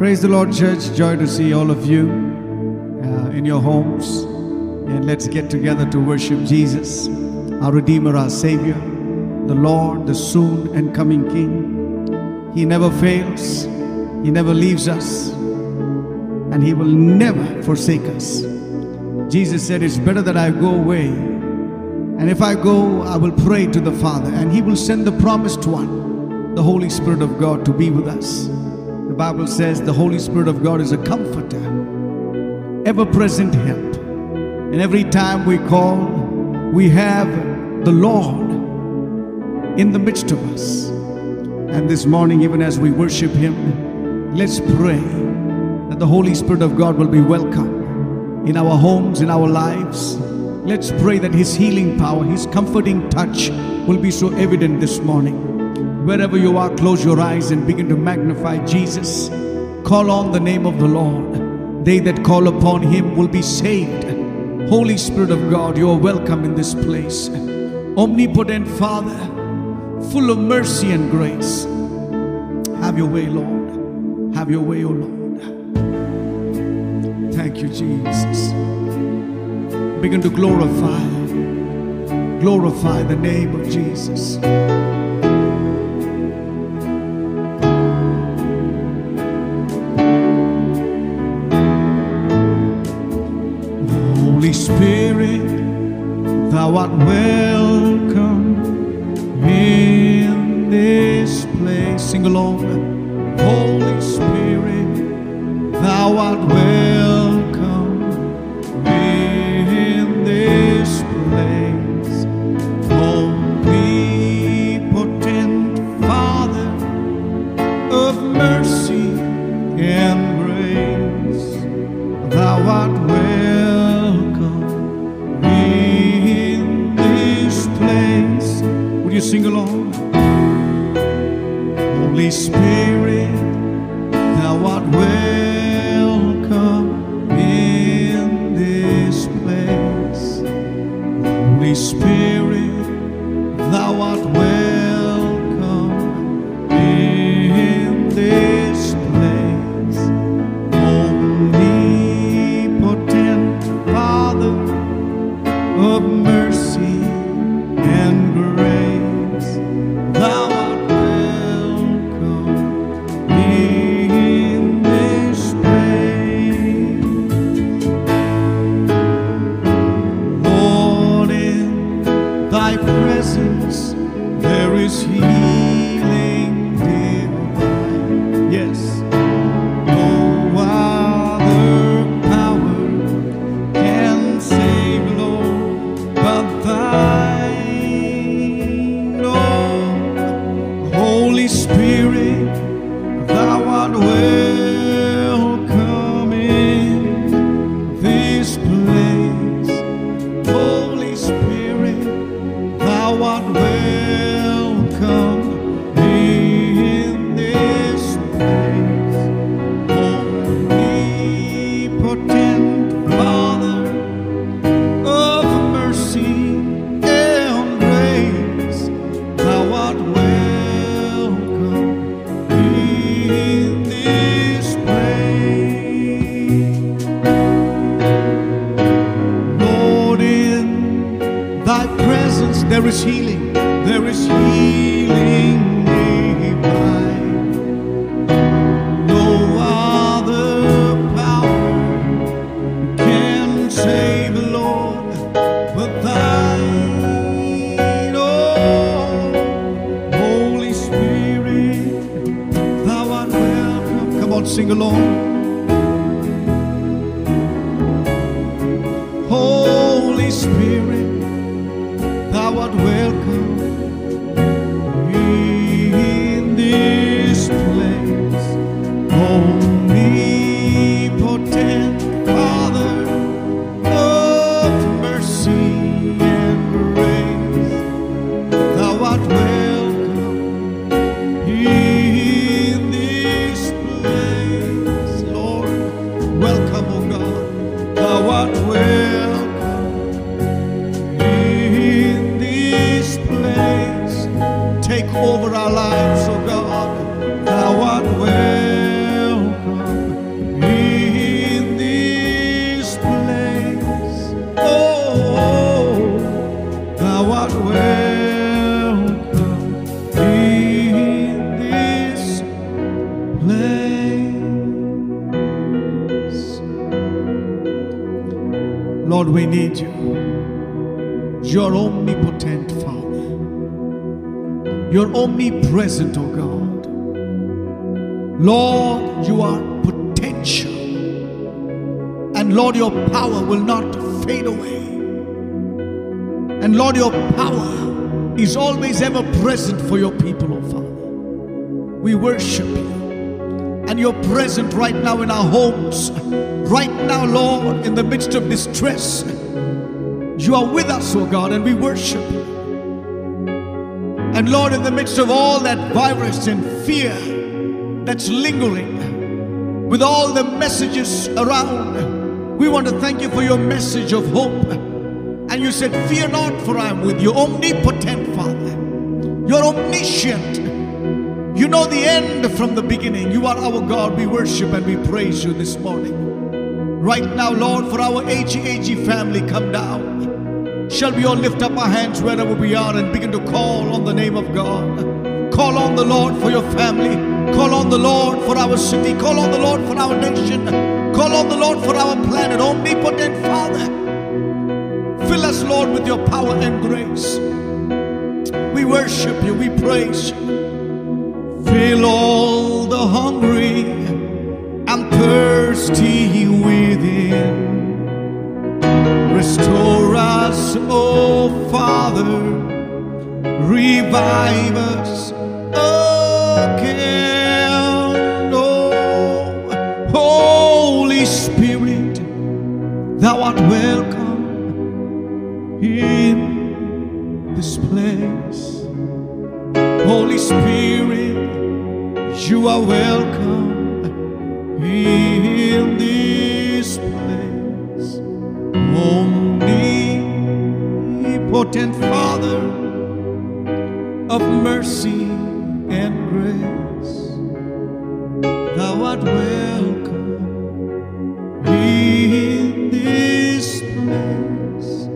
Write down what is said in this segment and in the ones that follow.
Praise the Lord, church. Joy to see all of you uh, in your homes. And let's get together to worship Jesus, our Redeemer, our Savior, the Lord, the soon and coming King. He never fails, He never leaves us, and He will never forsake us. Jesus said, It's better that I go away. And if I go, I will pray to the Father, and He will send the promised one, the Holy Spirit of God, to be with us. Bible says the Holy Spirit of God is a comforter, ever present help. And every time we call, we have the Lord in the midst of us. And this morning, even as we worship Him, let's pray that the Holy Spirit of God will be welcome in our homes, in our lives. Let's pray that His healing power, His comforting touch will be so evident this morning. Wherever you are, close your eyes and begin to magnify Jesus. Call on the name of the Lord. They that call upon Him will be saved. Holy Spirit of God, you are welcome in this place. Omnipotent Father, full of mercy and grace. Have your way, Lord. Have your way, O Lord. Thank you, Jesus. Begin to glorify, glorify the name of Jesus. Spirit, thou art welcome in this place. Sing along. Holy sing along. Holy Spirit, thou art welcome You're omnipresent, oh God. Lord, you are potential. And Lord, your power will not fade away. And Lord, your power is always ever present for your people, oh Father. We worship you. And you're present right now in our homes. Right now, Lord, in the midst of distress. You are with us, oh God, and we worship you. And Lord, in the midst of all that virus and fear that's lingering, with all the messages around, we want to thank you for your message of hope. And you said, Fear not, for I am with you. Omnipotent Father, you're omniscient. You know the end from the beginning. You are our God. We worship and we praise you this morning. Right now, Lord, for our AGAG family, come down. Shall we all lift up our hands wherever we are and begin to call on the name of God? Call on the Lord for your family. Call on the Lord for our city. Call on the Lord for our nation. Call on the Lord for our planet. Omnipotent Father, fill us, Lord, with your power and grace. We worship you. We praise you. Fill all the hungry and thirsty within. Restore us, O Father. Revive us again. Oh, Holy Spirit, thou art welcome in this place. Holy Spirit, you are welcome in this place. Omnipotent Father of mercy and grace, thou art welcome in this place.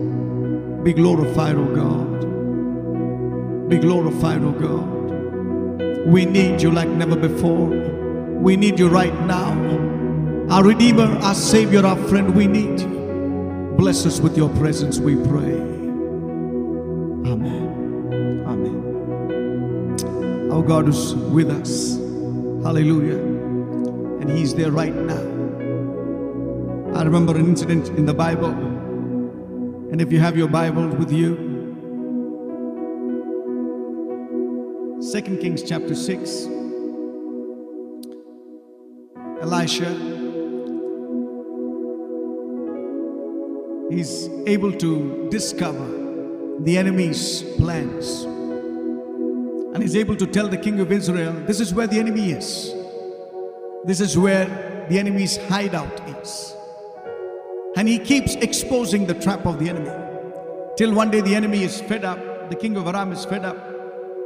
Be glorified, O God. Be glorified, O God. We need you like never before. We need you right now. Our Redeemer, our Savior, our friend, we need you. Bless us with your presence, we pray. Amen. Amen. Our God is with us. Hallelujah. And He's there right now. I remember an incident in the Bible. And if you have your Bible with you, 2 Kings chapter 6. Elisha, he's able to discover the enemy's plans. And he's able to tell the king of Israel, this is where the enemy is. This is where the enemy's hideout is. And he keeps exposing the trap of the enemy. Till one day the enemy is fed up, the king of Aram is fed up.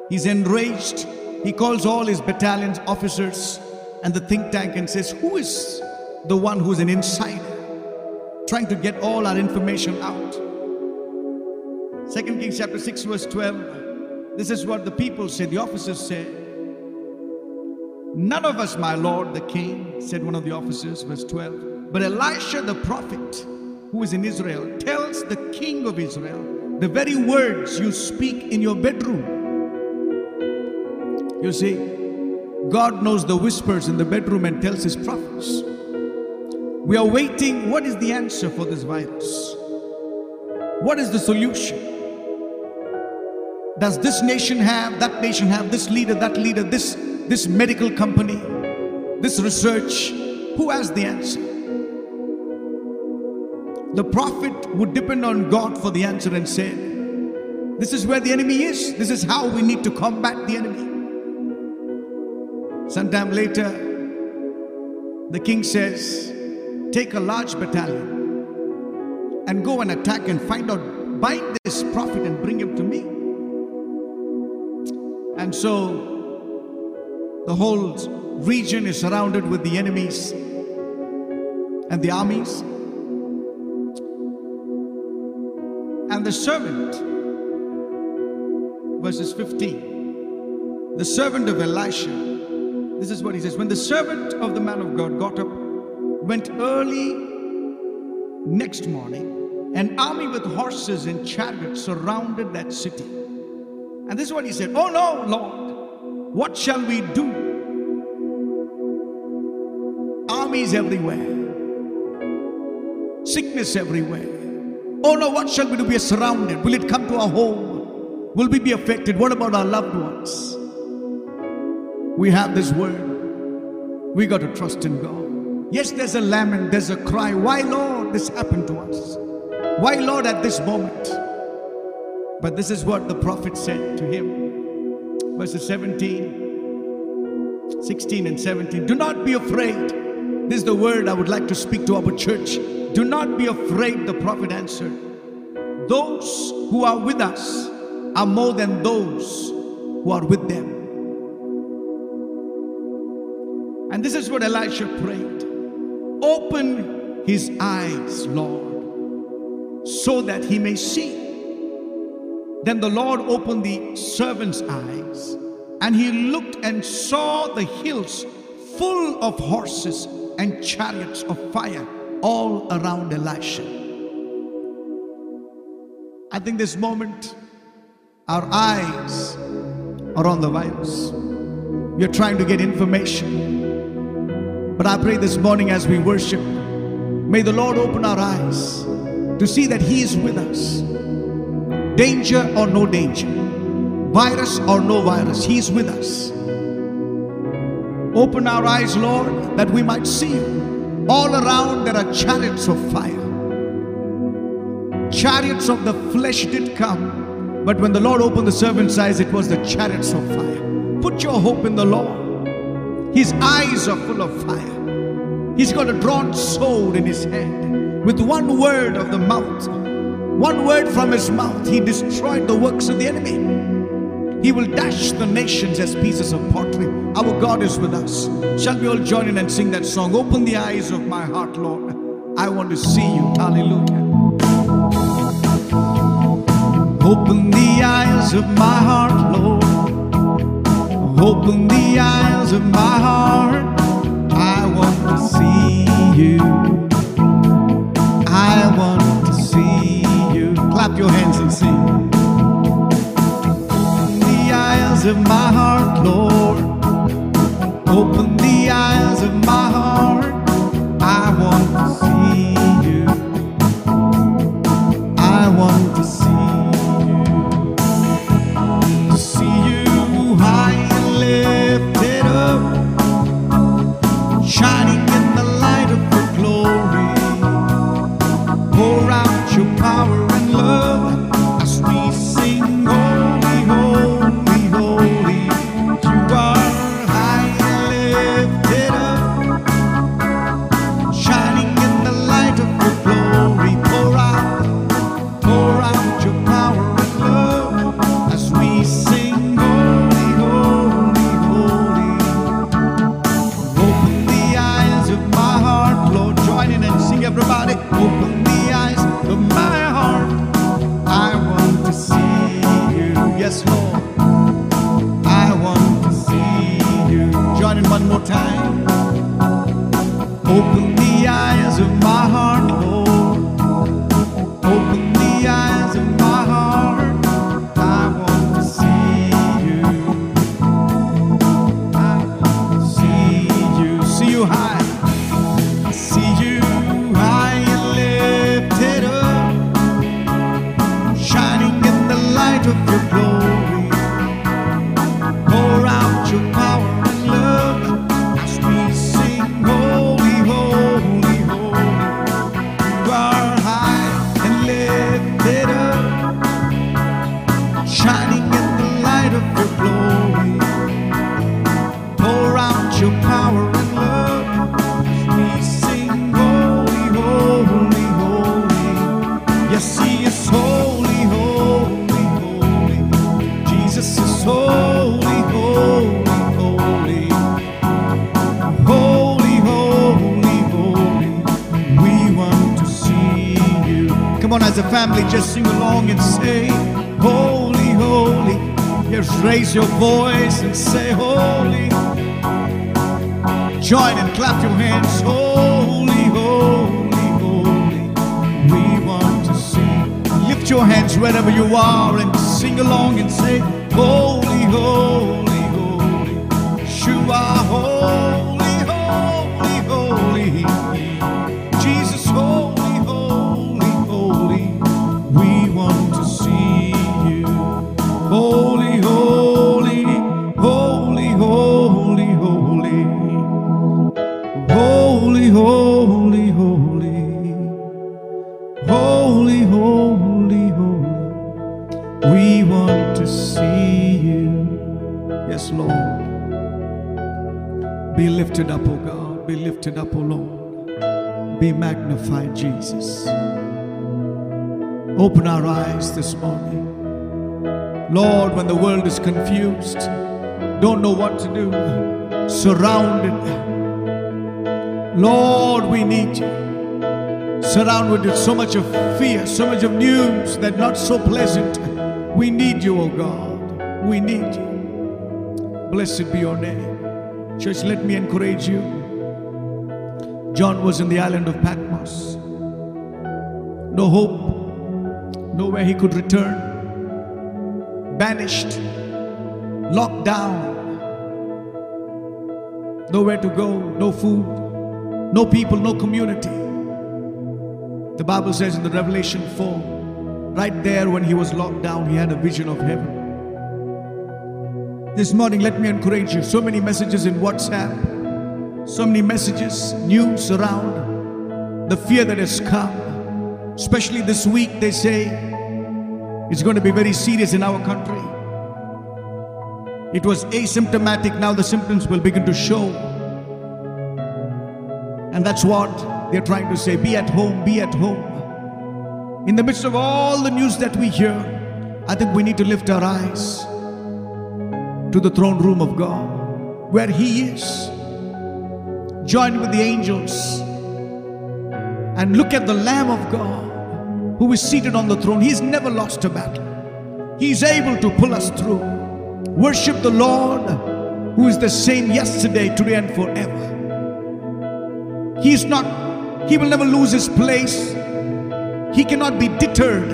He's enraged. He calls all his battalions, officers, and the think tank and says, Who is the one who's an insider? Trying to get all our information out. Second Kings chapter 6, verse 12. This is what the people said, the officers said. None of us, my lord, the king, said one of the officers, verse 12. But Elisha the prophet, who is in Israel, tells the king of Israel the very words you speak in your bedroom. You see, God knows the whispers in the bedroom and tells his prophets. We are waiting. What is the answer for this virus? What is the solution? Does this nation have, that nation have, this leader, that leader, this, this medical company, this research? Who has the answer? The prophet would depend on God for the answer and said, This is where the enemy is. This is how we need to combat the enemy. Sometime later, the king says, Take a large battalion and go and attack and find out, bind this prophet and bring him to me. And so the whole region is surrounded with the enemies and the armies. And the servant, verses 15, the servant of Elisha This is what he says. When the servant of the man of God got up, went early next morning, an army with horses and chariots surrounded that city. And this is what he said Oh no, Lord, what shall we do? Armies everywhere, sickness everywhere. Oh no, what shall we do? We are surrounded. Will it come to our home? Will we be affected? What about our loved ones? We have this word. We got to trust in God. Yes, there's a lament, there's a cry. Why, Lord, this happened to us? Why, Lord, at this moment? But this is what the prophet said to him. Verses 17, 16, and 17. Do not be afraid. This is the word I would like to speak to our church. Do not be afraid, the prophet answered. Those who are with us are more than those who are with them. And this is what Elisha prayed Open his eyes, Lord, so that he may see. Then the Lord opened the servant's eyes, and he looked and saw the hills full of horses and chariots of fire all around Elisha. I think this moment, our eyes are on the virus. We are trying to get information. But I pray this morning as we worship, may the Lord open our eyes to see that He is with us. Danger or no danger, virus or no virus, He is with us. Open our eyes, Lord, that we might see. All around there are chariots of fire. Chariots of the flesh did come, but when the Lord opened the servant's eyes, it was the chariots of fire. Put your hope in the Lord. His eyes are full of fire. He's got a drawn sword in his hand. With one word of the mouth, one word from his mouth, he destroyed the works of the enemy. He will dash the nations as pieces of pottery. Our God is with us. Shall we all join in and sing that song? Open the eyes of my heart, Lord. I want to see you. Hallelujah. Open the eyes of my heart, Lord. Open the eyes of my heart. I want to see you. A family, just sing along and say, Holy, holy. Yes, raise your voice and say, Holy. Join and clap your hands. Holy, holy, holy. We want to sing. Lift your hands wherever you are and sing along and say, Holy, holy, holy. Holy, holy, is confused, don't know what to do, surrounded. Lord, we need you. Surrounded with so much of fear, so much of news that not so pleasant. We need you, oh God. We need you. Blessed be your name. Church, let me encourage you. John was in the island of Patmos. No hope, nowhere he could return. Banished, locked down, nowhere to go, no food, no people, no community. The Bible says in the Revelation 4, right there when he was locked down, he had a vision of heaven. This morning, let me encourage you. So many messages in WhatsApp, so many messages, news around, the fear that has come. Especially this week, they say it's going to be very serious in our country. It was asymptomatic, now the symptoms will begin to show. And that's what they're trying to say be at home, be at home. In the midst of all the news that we hear, I think we need to lift our eyes to the throne room of God, where He is. Join with the angels and look at the Lamb of God who is seated on the throne. He's never lost a battle, He's able to pull us through. Worship the Lord who is the same yesterday, today, and forever. He's not, He will never lose His place. He cannot be deterred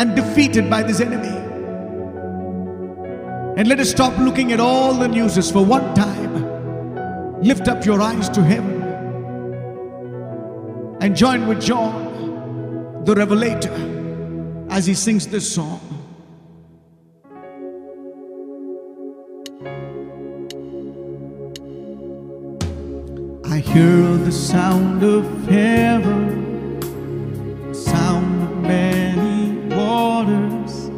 and defeated by this enemy. And let us stop looking at all the newses for one time. Lift up your eyes to heaven and join with John, the Revelator, as he sings this song. I hear the sound of heaven, the sound of many waters,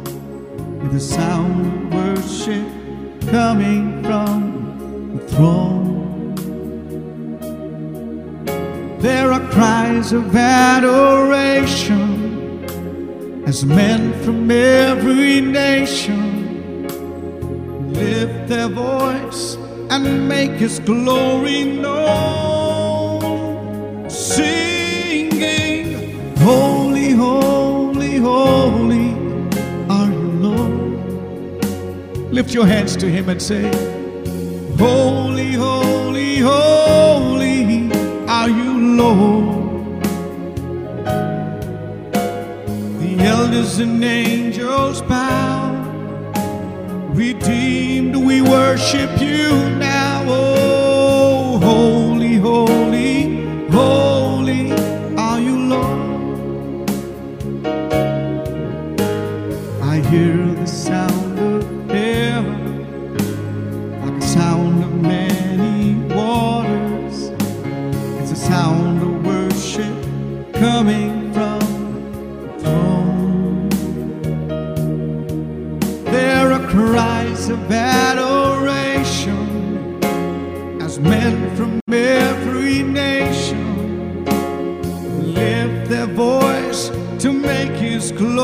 the sound of worship coming from the throne. There are cries of adoration as men from every nation lift their voice and make his glory known, singing, Holy, holy, holy are you, Lord. Lift your hands to him and say, Holy, holy, holy Lord. The elders and angels bow. Redeemed, we worship you now. Oh,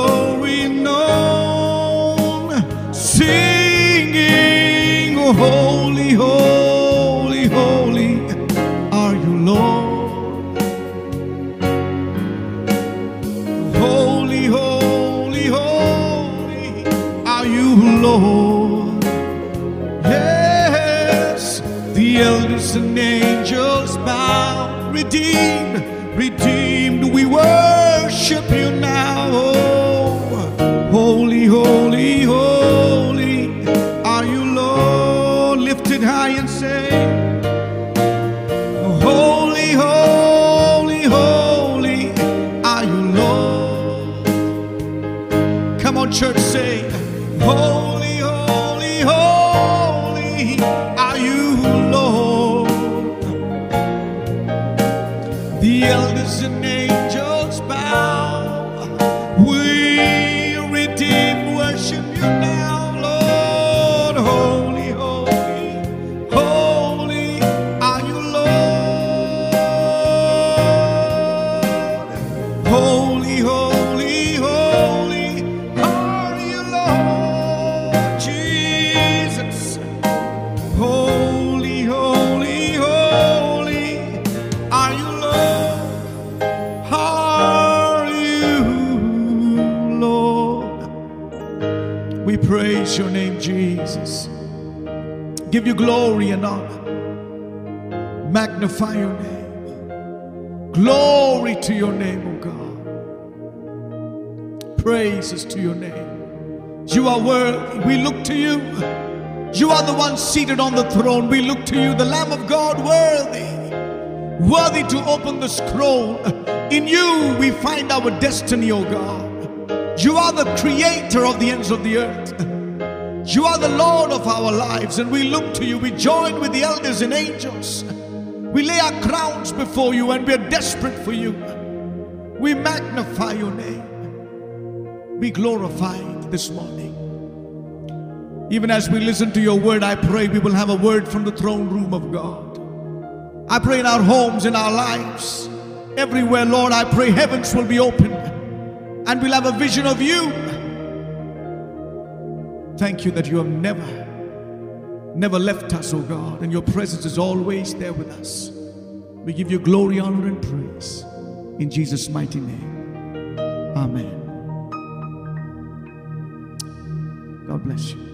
glory known, singing, Holy, holy, church, say, Holy, your name, Jesus. Give you glory and honor. Magnify your name. Glory to your name, O God. Praises to your name. You are worthy. We look to you. You are the one seated on the throne. We look to you, the Lamb of God, worthy. Worthy to open the scroll. In you we find our destiny, O God. You are the creator of the ends of the earth. You are the Lord of our lives, and we look to you. We join with the elders and angels. We lay our crowns before you, and we are desperate for you. We magnify your name. Be glorified this morning. Even as we listen to your word, I pray we will have a word from the throne room of God. I pray in our homes, in our lives, everywhere, Lord, I pray heavens will be opened and we'll have a vision of you. Thank you that you have never, never left us, oh God, and your presence is always there with us. We give you glory, honor, and praise. In Jesus' mighty name. Amen. God bless you.